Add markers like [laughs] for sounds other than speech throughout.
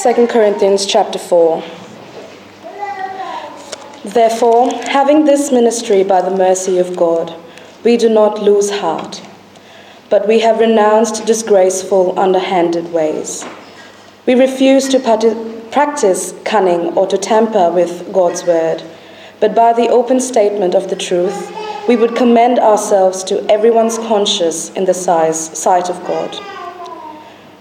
2 Corinthians chapter 4. Therefore, having this ministry by the mercy of God, we do not lose heart, but we have renounced disgraceful, underhanded ways. We refuse to practice cunning or to tamper with God's word, but by the open statement of the truth, we would commend ourselves to everyone's conscience in the sight of God.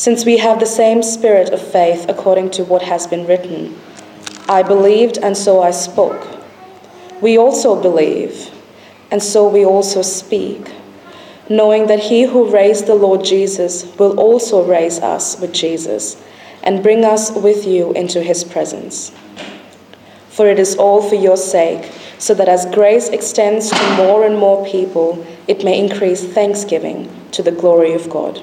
Since we have the same spirit of faith according to what has been written, I believed and so I spoke. We also believe, and so we also speak, knowing that he who raised the Lord Jesus will also raise us with Jesus and bring us with you into his presence. For it is all for your sake so that as grace extends to more and more people, it may increase thanksgiving to the glory of God.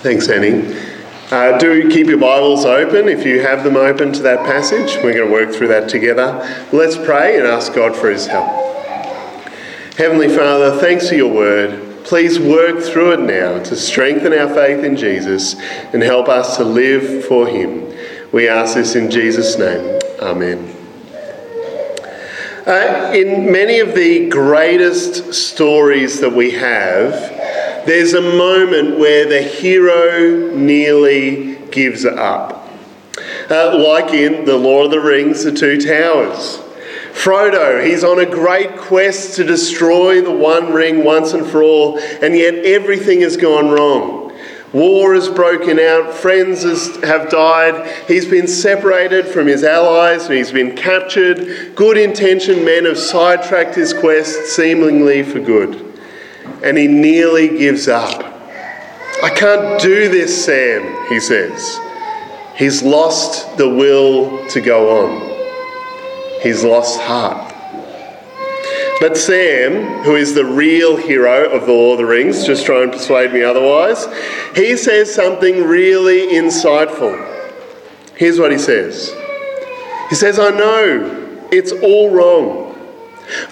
Thanks, Annie. Uh, do keep your Bibles open if you have them open to that passage. We're going to work through that together. Let's pray and ask God for His help. Heavenly Father, thanks for your word. Please work through it now to strengthen our faith in Jesus and help us to live for Him. We ask this in Jesus' name. Amen. Uh, in many of the greatest stories that we have, there's a moment where the hero nearly gives up. Uh, like in The Lord of the Rings, The Two Towers. Frodo, he's on a great quest to destroy the One Ring once and for all, and yet everything has gone wrong. War has broken out, friends has, have died, he's been separated from his allies and he's been captured. Good intentioned men have sidetracked his quest seemingly for good. And he nearly gives up. I can't do this, Sam, he says. He's lost the will to go on he's lost heart. But Sam, who is the real hero of The Lord of the Rings, just try and persuade me otherwise, he says something really insightful. Here's what he says He says, I know it's all wrong.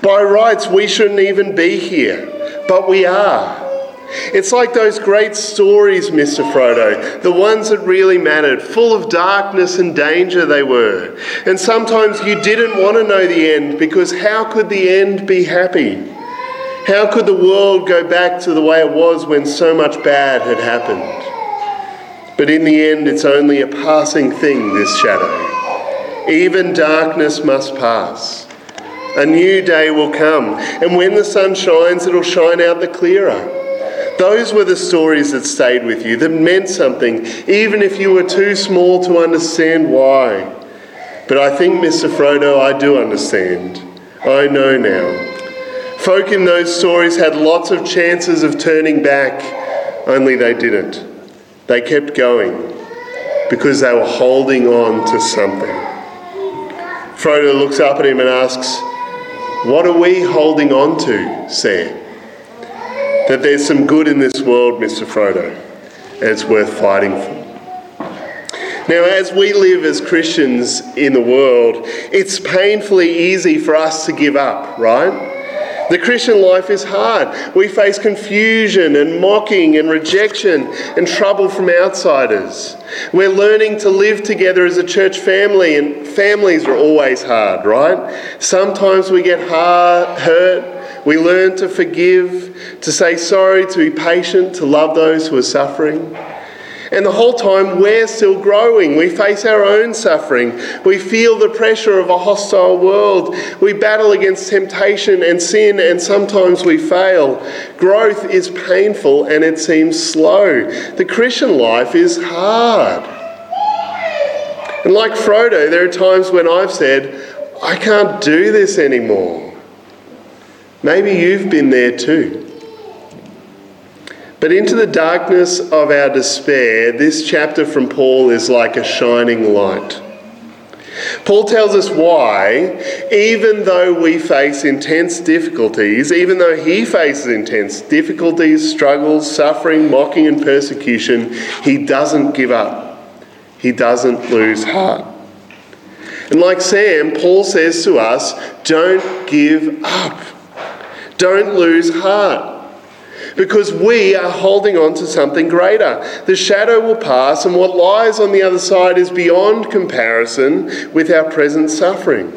By rights, we shouldn't even be here, but we are. It's like those great stories, Mr. Frodo, the ones that really mattered, full of darkness and danger they were. And sometimes you didn't want to know the end because how could the end be happy? How could the world go back to the way it was when so much bad had happened? But in the end, it's only a passing thing, this shadow. Even darkness must pass. A new day will come, and when the sun shines, it'll shine out the clearer. Those were the stories that stayed with you, that meant something, even if you were too small to understand why. But I think, Mr. Frodo, I do understand. I know now. Folk in those stories had lots of chances of turning back, only they didn't. They kept going because they were holding on to something. Frodo looks up at him and asks, What are we holding on to, Sam? That there's some good in this world, Mr. Frodo, and it's worth fighting for. Now, as we live as Christians in the world, it's painfully easy for us to give up, right? The Christian life is hard. We face confusion and mocking and rejection and trouble from outsiders. We're learning to live together as a church family, and families are always hard, right? Sometimes we get hard, hurt. We learn to forgive, to say sorry, to be patient, to love those who are suffering. And the whole time we're still growing. We face our own suffering. We feel the pressure of a hostile world. We battle against temptation and sin, and sometimes we fail. Growth is painful and it seems slow. The Christian life is hard. And like Frodo, there are times when I've said, I can't do this anymore. Maybe you've been there too. But into the darkness of our despair, this chapter from Paul is like a shining light. Paul tells us why, even though we face intense difficulties, even though he faces intense difficulties, struggles, suffering, mocking, and persecution, he doesn't give up. He doesn't lose heart. And like Sam, Paul says to us don't give up, don't lose heart because we are holding on to something greater. The shadow will pass, and what lies on the other side is beyond comparison with our present suffering.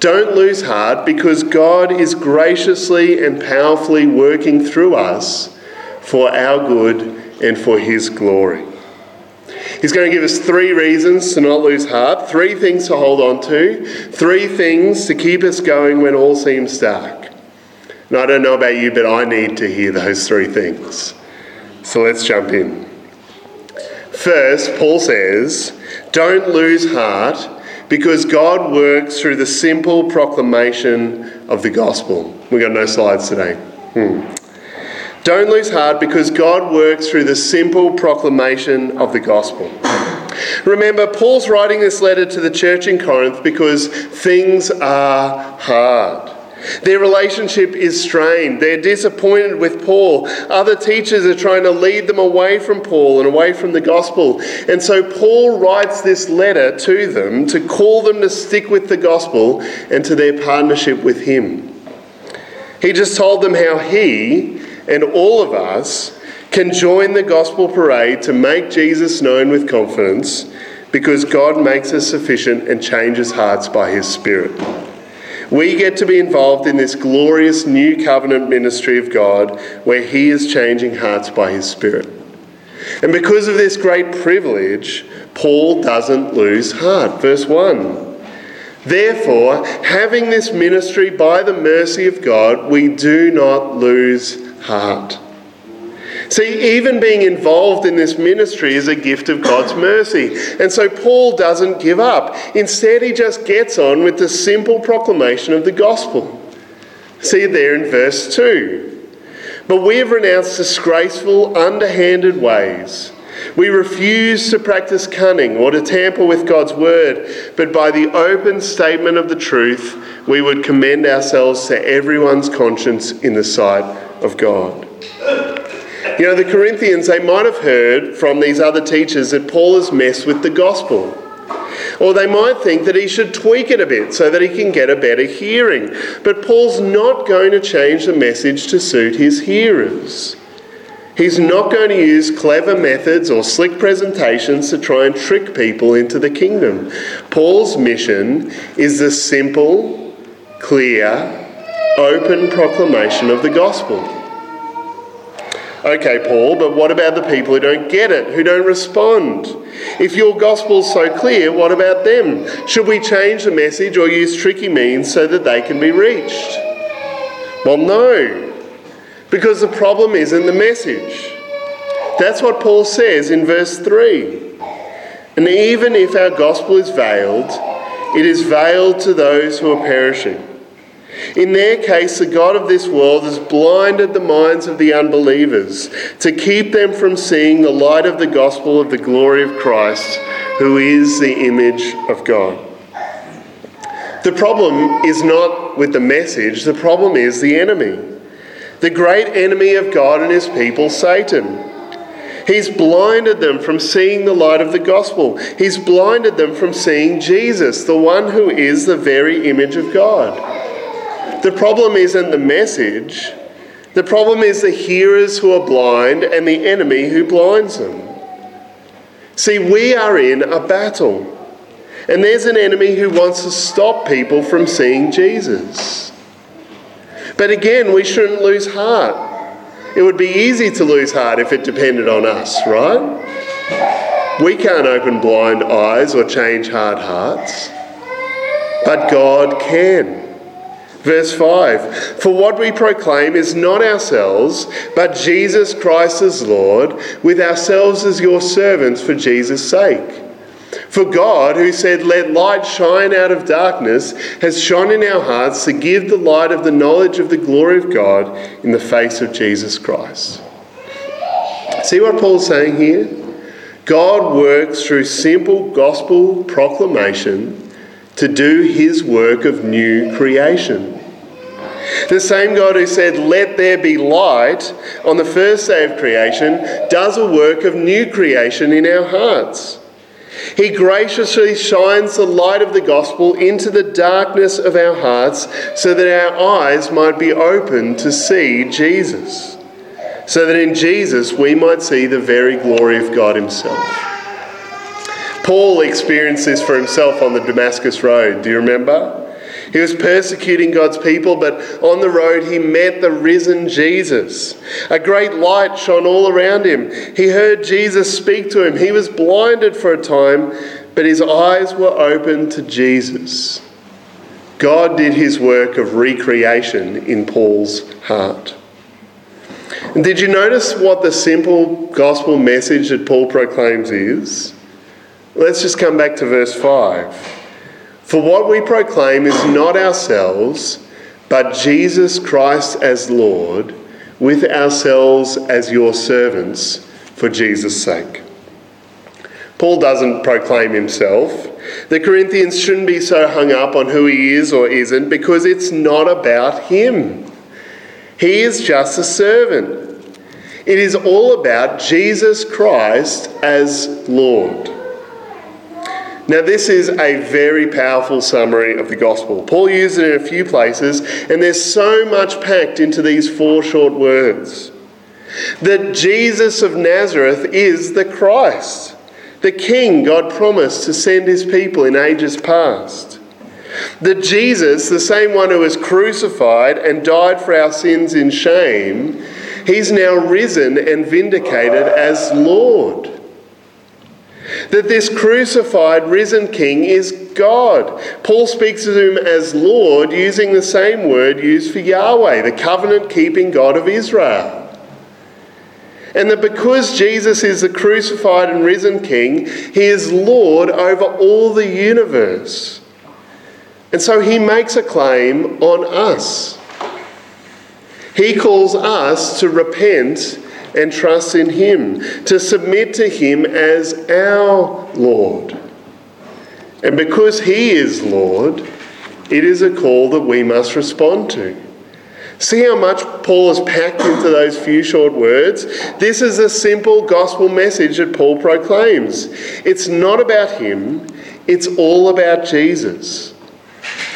Don't lose heart because God is graciously and powerfully working through us for our good and for His glory. He's going to give us three reasons to not lose heart, three things to hold on to, three things to keep us going when all seems dark. I don't know about you, but I need to hear those three things. So let's jump in. First, Paul says, don't lose heart because God works through the simple proclamation of the gospel. We've got no slides today. Hmm. Don't lose heart because God works through the simple proclamation of the gospel. Remember, Paul's writing this letter to the church in Corinth because things are hard. Their relationship is strained. They're disappointed with Paul. Other teachers are trying to lead them away from Paul and away from the gospel. And so Paul writes this letter to them to call them to stick with the gospel and to their partnership with him. He just told them how he and all of us can join the gospel parade to make Jesus known with confidence because God makes us sufficient and changes hearts by his Spirit. We get to be involved in this glorious new covenant ministry of God where He is changing hearts by His Spirit. And because of this great privilege, Paul doesn't lose heart. Verse 1 Therefore, having this ministry by the mercy of God, we do not lose heart. See, even being involved in this ministry is a gift of God's mercy. And so Paul doesn't give up. Instead, he just gets on with the simple proclamation of the gospel. See there in verse 2. But we have renounced disgraceful, underhanded ways. We refuse to practice cunning or to tamper with God's word, but by the open statement of the truth, we would commend ourselves to everyone's conscience in the sight of God. You know, the Corinthians, they might have heard from these other teachers that Paul has messed with the gospel. Or they might think that he should tweak it a bit so that he can get a better hearing. But Paul's not going to change the message to suit his hearers. He's not going to use clever methods or slick presentations to try and trick people into the kingdom. Paul's mission is the simple, clear, open proclamation of the gospel. Okay, Paul, but what about the people who don't get it, who don't respond? If your gospel's so clear, what about them? Should we change the message or use tricky means so that they can be reached? Well, no, because the problem isn't the message. That's what Paul says in verse 3. And even if our gospel is veiled, it is veiled to those who are perishing. In their case, the God of this world has blinded the minds of the unbelievers to keep them from seeing the light of the gospel of the glory of Christ, who is the image of God. The problem is not with the message, the problem is the enemy. The great enemy of God and his people, Satan. He's blinded them from seeing the light of the gospel. He's blinded them from seeing Jesus, the one who is the very image of God. The problem isn't the message, the problem is the hearers who are blind and the enemy who blinds them. See, we are in a battle. And there's an enemy who wants to stop people from seeing Jesus. But again, we shouldn't lose heart. It would be easy to lose heart if it depended on us, right? We can't open blind eyes or change hard hearts, but God can. Verse 5 For what we proclaim is not ourselves, but Jesus Christ as Lord, with ourselves as your servants for Jesus' sake. For God, who said, Let light shine out of darkness, has shone in our hearts to give the light of the knowledge of the glory of God in the face of Jesus Christ. See what Paul's saying here? God works through simple gospel proclamation to do his work of new creation. The same God who said, Let there be light on the first day of creation, does a work of new creation in our hearts. He graciously shines the light of the gospel into the darkness of our hearts so that our eyes might be opened to see Jesus. So that in Jesus we might see the very glory of God Himself. Paul experienced this for himself on the Damascus Road. Do you remember? He was persecuting God's people, but on the road he met the risen Jesus. A great light shone all around him. He heard Jesus speak to him. He was blinded for a time, but his eyes were open to Jesus. God did his work of recreation in Paul's heart. And did you notice what the simple gospel message that Paul proclaims is? Let's just come back to verse 5. For what we proclaim is not ourselves, but Jesus Christ as Lord, with ourselves as your servants for Jesus' sake. Paul doesn't proclaim himself. The Corinthians shouldn't be so hung up on who he is or isn't because it's not about him. He is just a servant. It is all about Jesus Christ as Lord. Now, this is a very powerful summary of the gospel. Paul used it in a few places, and there's so much packed into these four short words. That Jesus of Nazareth is the Christ, the King God promised to send his people in ages past. That Jesus, the same one who was crucified and died for our sins in shame, he's now risen and vindicated as Lord. That this crucified, risen King is God. Paul speaks of him as Lord using the same word used for Yahweh, the covenant keeping God of Israel. And that because Jesus is the crucified and risen King, he is Lord over all the universe. And so he makes a claim on us. He calls us to repent and trust in Him, to submit to Him as our Lord. And because He is Lord, it is a call that we must respond to. See how much Paul has packed into those few short words? This is a simple gospel message that Paul proclaims. It's not about him, it's all about Jesus.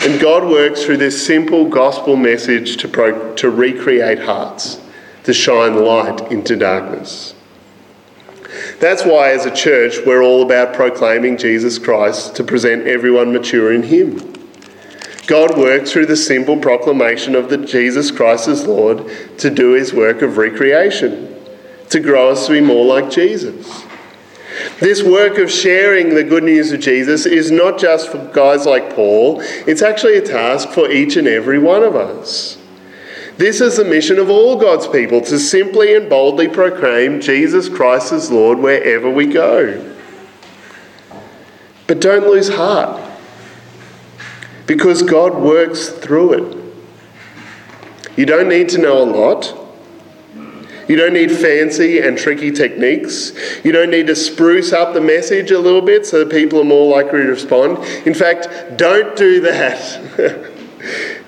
And God works through this simple gospel message to, pro- to recreate hearts to shine light into darkness. That's why, as a church, we're all about proclaiming Jesus Christ to present everyone mature in Him. God works through the simple proclamation of the Jesus Christ as Lord to do His work of recreation. to grow us to be more like Jesus. This work of sharing the good news of Jesus is not just for guys like Paul, it's actually a task for each and every one of us. This is the mission of all God's people to simply and boldly proclaim Jesus Christ as Lord wherever we go. But don't lose heart because God works through it. You don't need to know a lot. You don't need fancy and tricky techniques. You don't need to spruce up the message a little bit so that people are more likely to respond. In fact, don't do that. [laughs]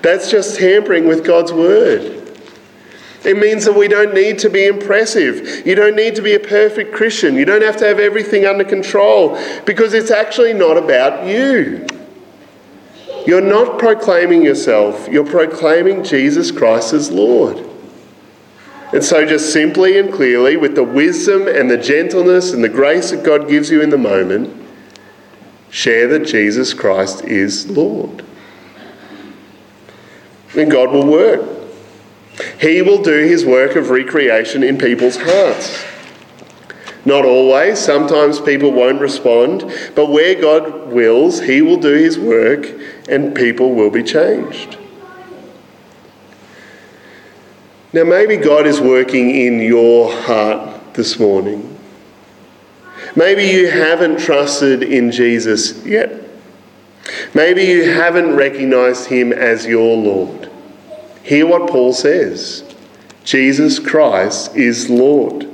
That's just tampering with God's word. It means that we don't need to be impressive. You don't need to be a perfect Christian. You don't have to have everything under control because it's actually not about you. You're not proclaiming yourself, you're proclaiming Jesus Christ as Lord. And so, just simply and clearly, with the wisdom and the gentleness and the grace that God gives you in the moment, share that Jesus Christ is Lord. And God will work. He will do his work of recreation in people's hearts. Not always, sometimes people won't respond, but where God wills, he will do his work and people will be changed. Now, maybe God is working in your heart this morning. Maybe you haven't trusted in Jesus yet. Maybe you haven't recognized him as your Lord. Hear what Paul says Jesus Christ is Lord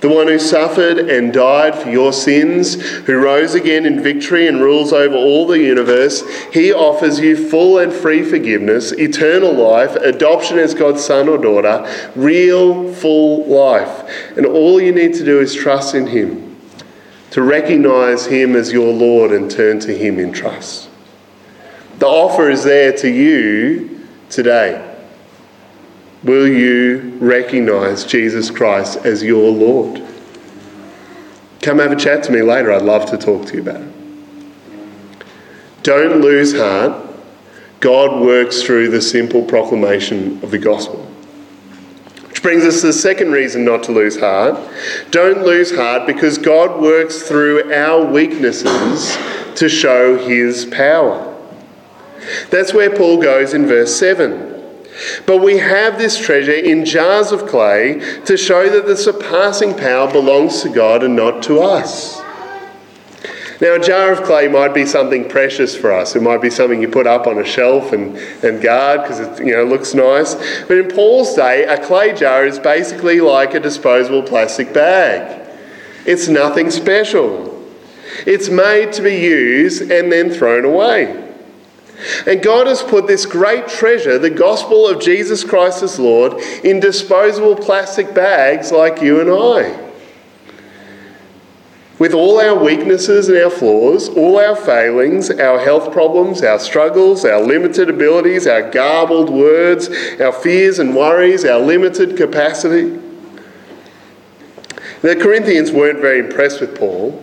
the one who suffered and died for your sins, who rose again in victory and rules over all the universe, he offers you full and free forgiveness, eternal life, adoption as God's son or daughter, real, full life. And all you need to do is trust in him, to recognize him as your Lord and turn to him in trust. The offer is there to you today. Will you recognize Jesus Christ as your Lord? Come have a chat to me later. I'd love to talk to you about it. Don't lose heart. God works through the simple proclamation of the gospel. Brings us to the second reason not to lose heart. Don't lose heart because God works through our weaknesses to show his power. That's where Paul goes in verse 7. But we have this treasure in jars of clay to show that the surpassing power belongs to God and not to us. Now, a jar of clay might be something precious for us. It might be something you put up on a shelf and, and guard because it you know, looks nice. But in Paul's day, a clay jar is basically like a disposable plastic bag. It's nothing special. It's made to be used and then thrown away. And God has put this great treasure, the gospel of Jesus Christ as Lord, in disposable plastic bags like you and I. With all our weaknesses and our flaws, all our failings, our health problems, our struggles, our limited abilities, our garbled words, our fears and worries, our limited capacity. The Corinthians weren't very impressed with Paul.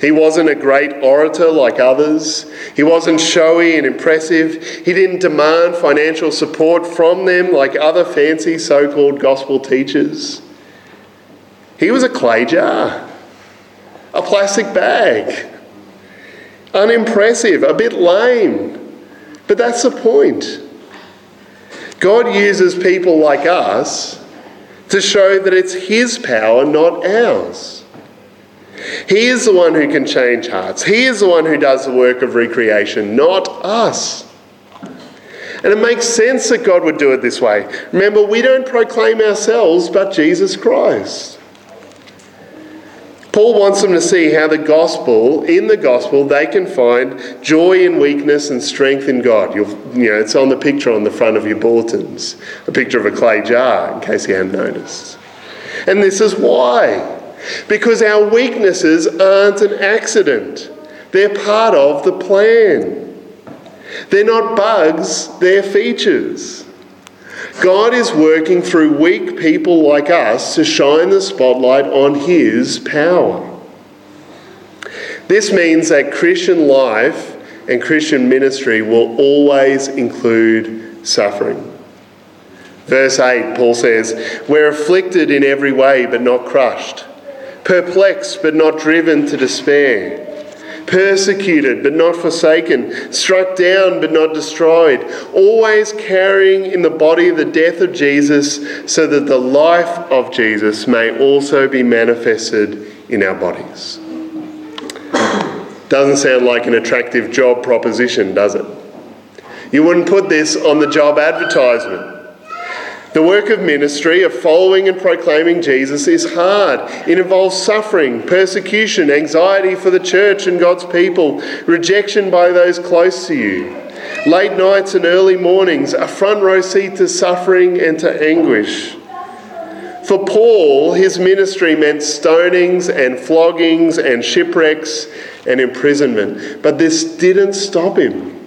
He wasn't a great orator like others. He wasn't showy and impressive. He didn't demand financial support from them like other fancy so called gospel teachers. He was a clay jar, a plastic bag. Unimpressive, a bit lame. But that's the point. God uses people like us to show that it's His power, not ours. He is the one who can change hearts. He is the one who does the work of recreation, not us. And it makes sense that God would do it this way. Remember, we don't proclaim ourselves, but Jesus Christ. Paul wants them to see how the gospel, in the gospel, they can find joy in weakness and strength in God. You know, it's on the picture on the front of your bulletins, a picture of a clay jar, in case you hadn't noticed. And this is why. Because our weaknesses aren't an accident, they're part of the plan. They're not bugs, they're features. God is working through weak people like us to shine the spotlight on His power. This means that Christian life and Christian ministry will always include suffering. Verse 8, Paul says, We're afflicted in every way, but not crushed, perplexed, but not driven to despair persecuted but not forsaken, struck down but not destroyed, always carrying in the body the death of Jesus, so that the life of Jesus may also be manifested in our bodies. Doesn't sound like an attractive job proposition, does it? You wouldn't put this on the job advertisement. The work of ministry, of following and proclaiming Jesus, is hard. It involves suffering, persecution, anxiety for the church and God's people, rejection by those close to you, late nights and early mornings, a front row seat to suffering and to anguish. For Paul, his ministry meant stonings and floggings and shipwrecks and imprisonment. But this didn't stop him.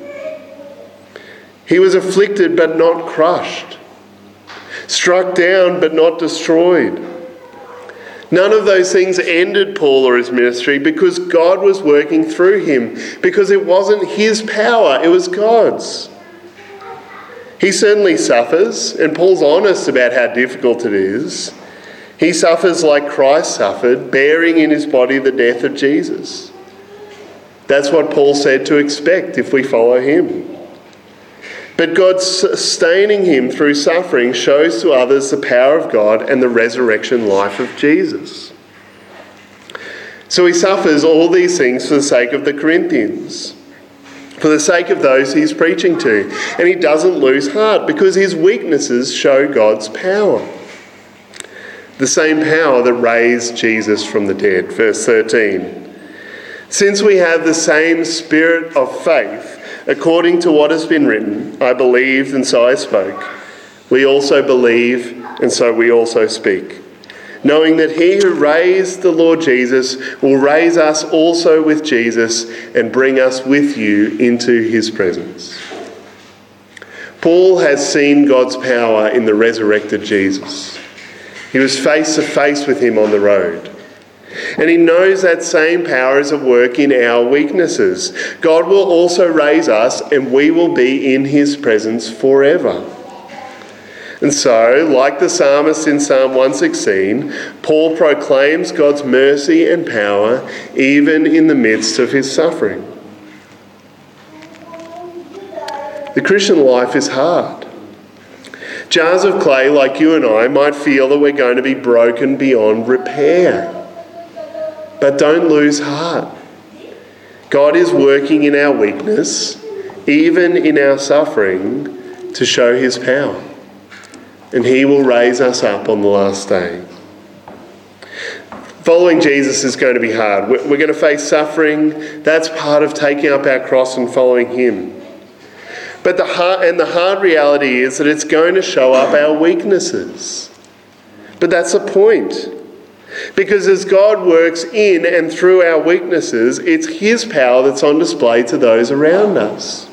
He was afflicted but not crushed struck down but not destroyed. None of those things ended Paul or his ministry because God was working through him, because it wasn't his power, it was God's. He certainly suffers, and Paul's honest about how difficult it is. He suffers like Christ suffered, bearing in his body the death of Jesus. That's what Paul said to expect if we follow him. But God sustaining him through suffering shows to others the power of God and the resurrection life of Jesus. So he suffers all these things for the sake of the Corinthians, for the sake of those he's preaching to. And he doesn't lose heart because his weaknesses show God's power. The same power that raised Jesus from the dead. Verse 13. Since we have the same spirit of faith, According to what has been written, I believed and so I spoke. We also believe and so we also speak. Knowing that he who raised the Lord Jesus will raise us also with Jesus and bring us with you into his presence. Paul has seen God's power in the resurrected Jesus. He was face to face with him on the road. And he knows that same power is at work in our weaknesses. God will also raise us, and we will be in his presence forever. And so, like the psalmist in Psalm 116, Paul proclaims God's mercy and power even in the midst of his suffering. The Christian life is hard. Jars of clay, like you and I, might feel that we're going to be broken beyond repair. But don't lose heart. God is working in our weakness, even in our suffering, to show his power. And he will raise us up on the last day. Following Jesus is going to be hard. We're going to face suffering. That's part of taking up our cross and following him. But the hard, and the hard reality is that it's going to show up our weaknesses. But that's the point. Because as God works in and through our weaknesses, it's His power that's on display to those around us.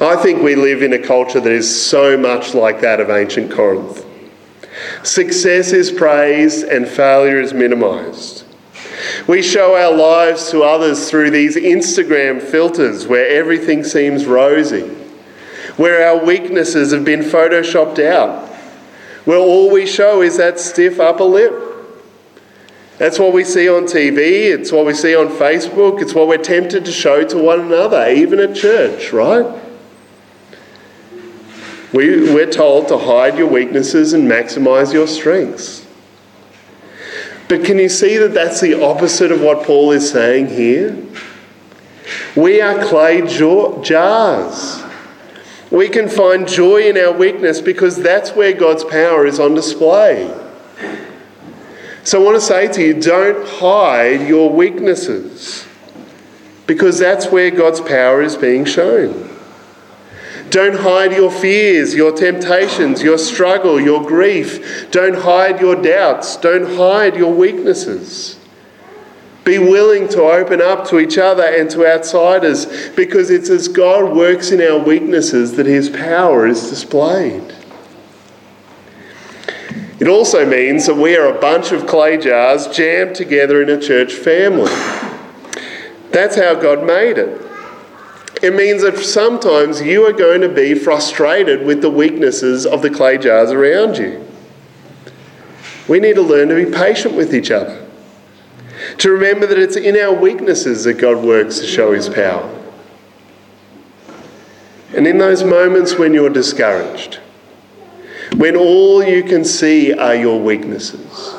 I think we live in a culture that is so much like that of ancient Corinth. Success is praised and failure is minimized. We show our lives to others through these Instagram filters where everything seems rosy, where our weaknesses have been photoshopped out where all we show is that stiff upper lip. That's what we see on TV, it's what we see on Facebook, it's what we're tempted to show to one another, even at church, right? We, we're told to hide your weaknesses and maximize your strengths. But can you see that that's the opposite of what Paul is saying here? We are clay jars. We can find joy in our weakness because that's where God's power is on display. So I want to say to you don't hide your weaknesses because that's where God's power is being shown. Don't hide your fears, your temptations, your struggle, your grief. Don't hide your doubts. Don't hide your weaknesses. Be willing to open up to each other and to outsiders because it's as God works in our weaknesses that his power is displayed. It also means that we are a bunch of clay jars jammed together in a church family. That's how God made it. It means that sometimes you are going to be frustrated with the weaknesses of the clay jars around you. We need to learn to be patient with each other. To remember that it's in our weaknesses that God works to show his power. And in those moments when you're discouraged, when all you can see are your weaknesses,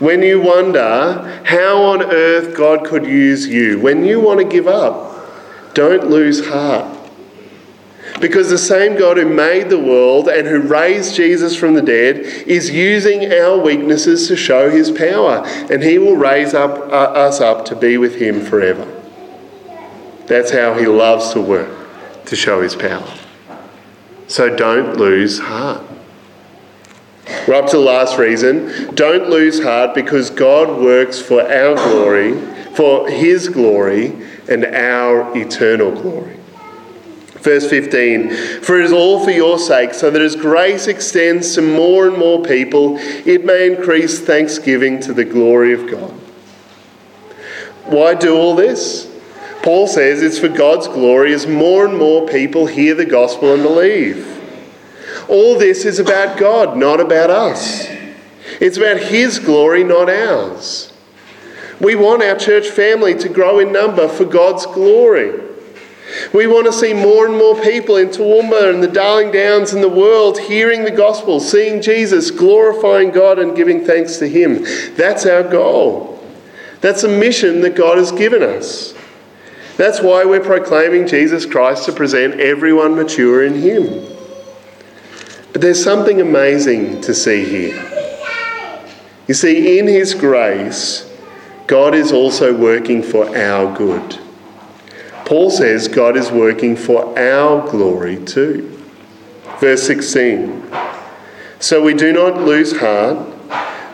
when you wonder how on earth God could use you, when you want to give up, don't lose heart. Because the same God who made the world and who raised Jesus from the dead is using our weaknesses to show his power, and he will raise up, uh, us up to be with him forever. That's how he loves to work, to show his power. So don't lose heart. We're up to the last reason. Don't lose heart because God works for our glory, for his glory, and our eternal glory. Verse 15 For it is all for your sake, so that as grace extends to more and more people, it may increase thanksgiving to the glory of God. Why do all this? Paul says it's for God's glory as more and more people hear the gospel and believe. All this is about God, not about us. It's about His glory, not ours. We want our church family to grow in number for God's glory. We want to see more and more people in Toowoomba and the Darling Downs and the world hearing the gospel, seeing Jesus, glorifying God and giving thanks to Him. That's our goal. That's a mission that God has given us. That's why we're proclaiming Jesus Christ to present everyone mature in Him. But there's something amazing to see here. You see, in His grace, God is also working for our good. Paul says God is working for our glory too. Verse 16 So we do not lose heart.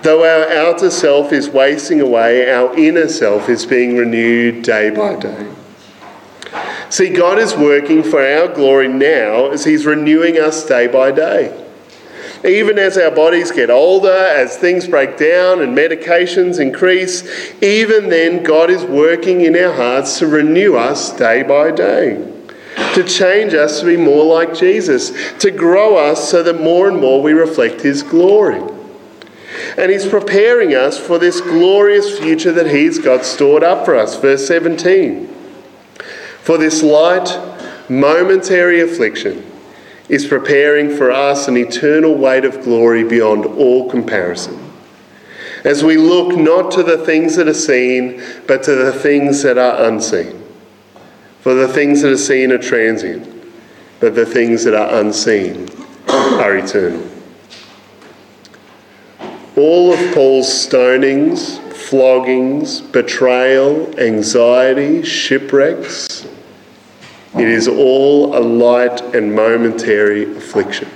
Though our outer self is wasting away, our inner self is being renewed day by day. See, God is working for our glory now as He's renewing us day by day. Even as our bodies get older, as things break down and medications increase, even then God is working in our hearts to renew us day by day. To change us to be more like Jesus, to grow us so that more and more we reflect His glory. And He's preparing us for this glorious future that He's got stored up for us. Verse 17 For this light, momentary affliction is preparing for us an eternal weight of glory beyond all comparison. As we look not to the things that are seen, but to the things that are unseen. For the things that are seen are transient, but the things that are unseen are eternal. All of Paul's stonings, floggings, betrayal, anxiety, shipwrecks, it is all a light and momentary affliction.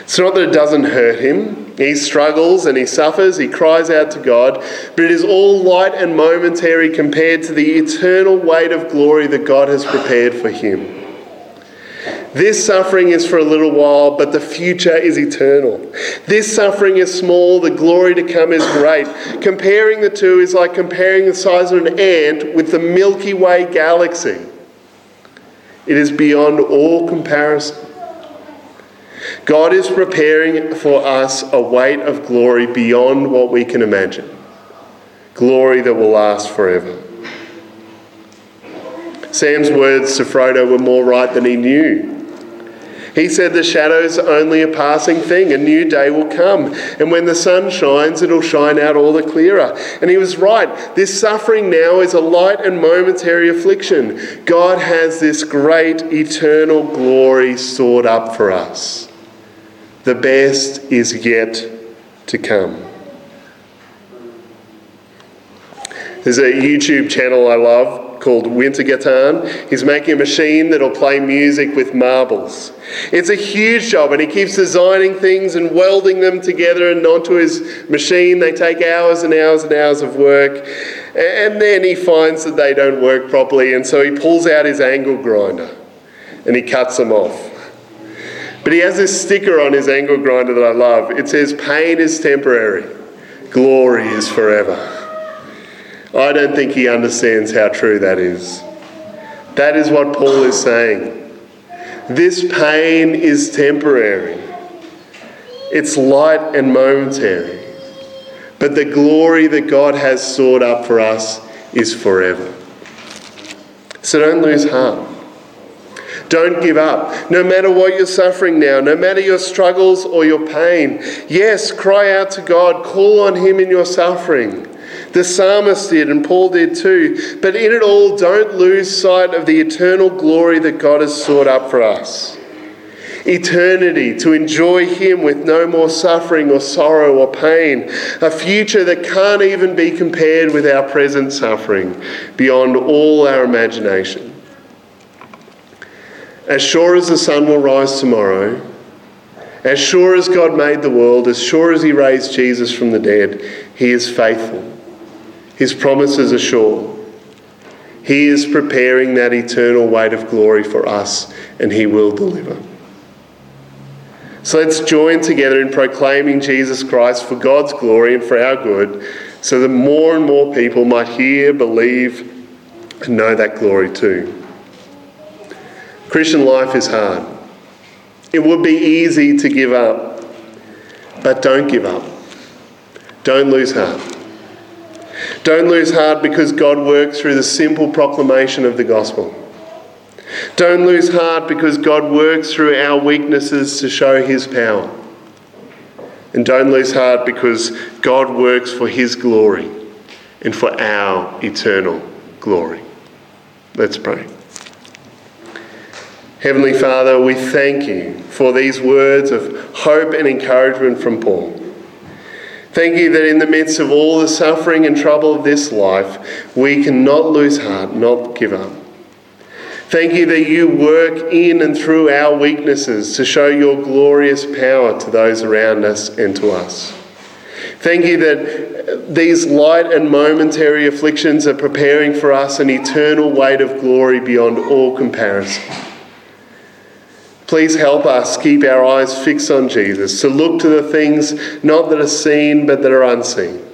It's not that it doesn't hurt him. He struggles and he suffers, he cries out to God, but it is all light and momentary compared to the eternal weight of glory that God has prepared for him. This suffering is for a little while, but the future is eternal. This suffering is small, the glory to come is great. Comparing the two is like comparing the size of an ant with the Milky Way galaxy. It is beyond all comparison. God is preparing for us a weight of glory beyond what we can imagine. Glory that will last forever. Sam's words to Frodo were more right than he knew. He said the shadow's only a passing thing. A new day will come. And when the sun shines, it'll shine out all the clearer. And he was right. This suffering now is a light and momentary affliction. God has this great eternal glory stored up for us. The best is yet to come. There's a YouTube channel I love called Wintergatan. He's making a machine that'll play music with marbles. It's a huge job, and he keeps designing things and welding them together and onto his machine. They take hours and hours and hours of work, and then he finds that they don't work properly, and so he pulls out his angle grinder and he cuts them off. But he has this sticker on his angle grinder that I love. It says, Pain is temporary, glory is forever. I don't think he understands how true that is. That is what Paul is saying. This pain is temporary, it's light and momentary. But the glory that God has stored up for us is forever. So don't lose heart. Don't give up. No matter what you're suffering now, no matter your struggles or your pain, yes, cry out to God, call on Him in your suffering. The psalmist did, and Paul did too. But in it all, don't lose sight of the eternal glory that God has sought up for us. Eternity, to enjoy Him with no more suffering or sorrow or pain. A future that can't even be compared with our present suffering, beyond all our imagination. As sure as the sun will rise tomorrow, as sure as God made the world, as sure as He raised Jesus from the dead, He is faithful. His promises are sure. He is preparing that eternal weight of glory for us, and He will deliver. So let's join together in proclaiming Jesus Christ for God's glory and for our good, so that more and more people might hear, believe, and know that glory too. Christian life is hard. It would be easy to give up, but don't give up. Don't lose heart. Don't lose heart because God works through the simple proclamation of the gospel. Don't lose heart because God works through our weaknesses to show his power. And don't lose heart because God works for his glory and for our eternal glory. Let's pray. Heavenly Father, we thank you for these words of hope and encouragement from Paul. Thank you that in the midst of all the suffering and trouble of this life, we cannot lose heart, not give up. Thank you that you work in and through our weaknesses to show your glorious power to those around us and to us. Thank you that these light and momentary afflictions are preparing for us an eternal weight of glory beyond all comparison. Please help us keep our eyes fixed on Jesus, to look to the things not that are seen but that are unseen,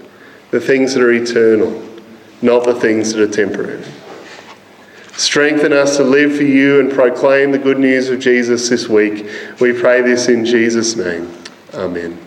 the things that are eternal, not the things that are temporary. Strengthen us to live for you and proclaim the good news of Jesus this week. We pray this in Jesus' name. Amen.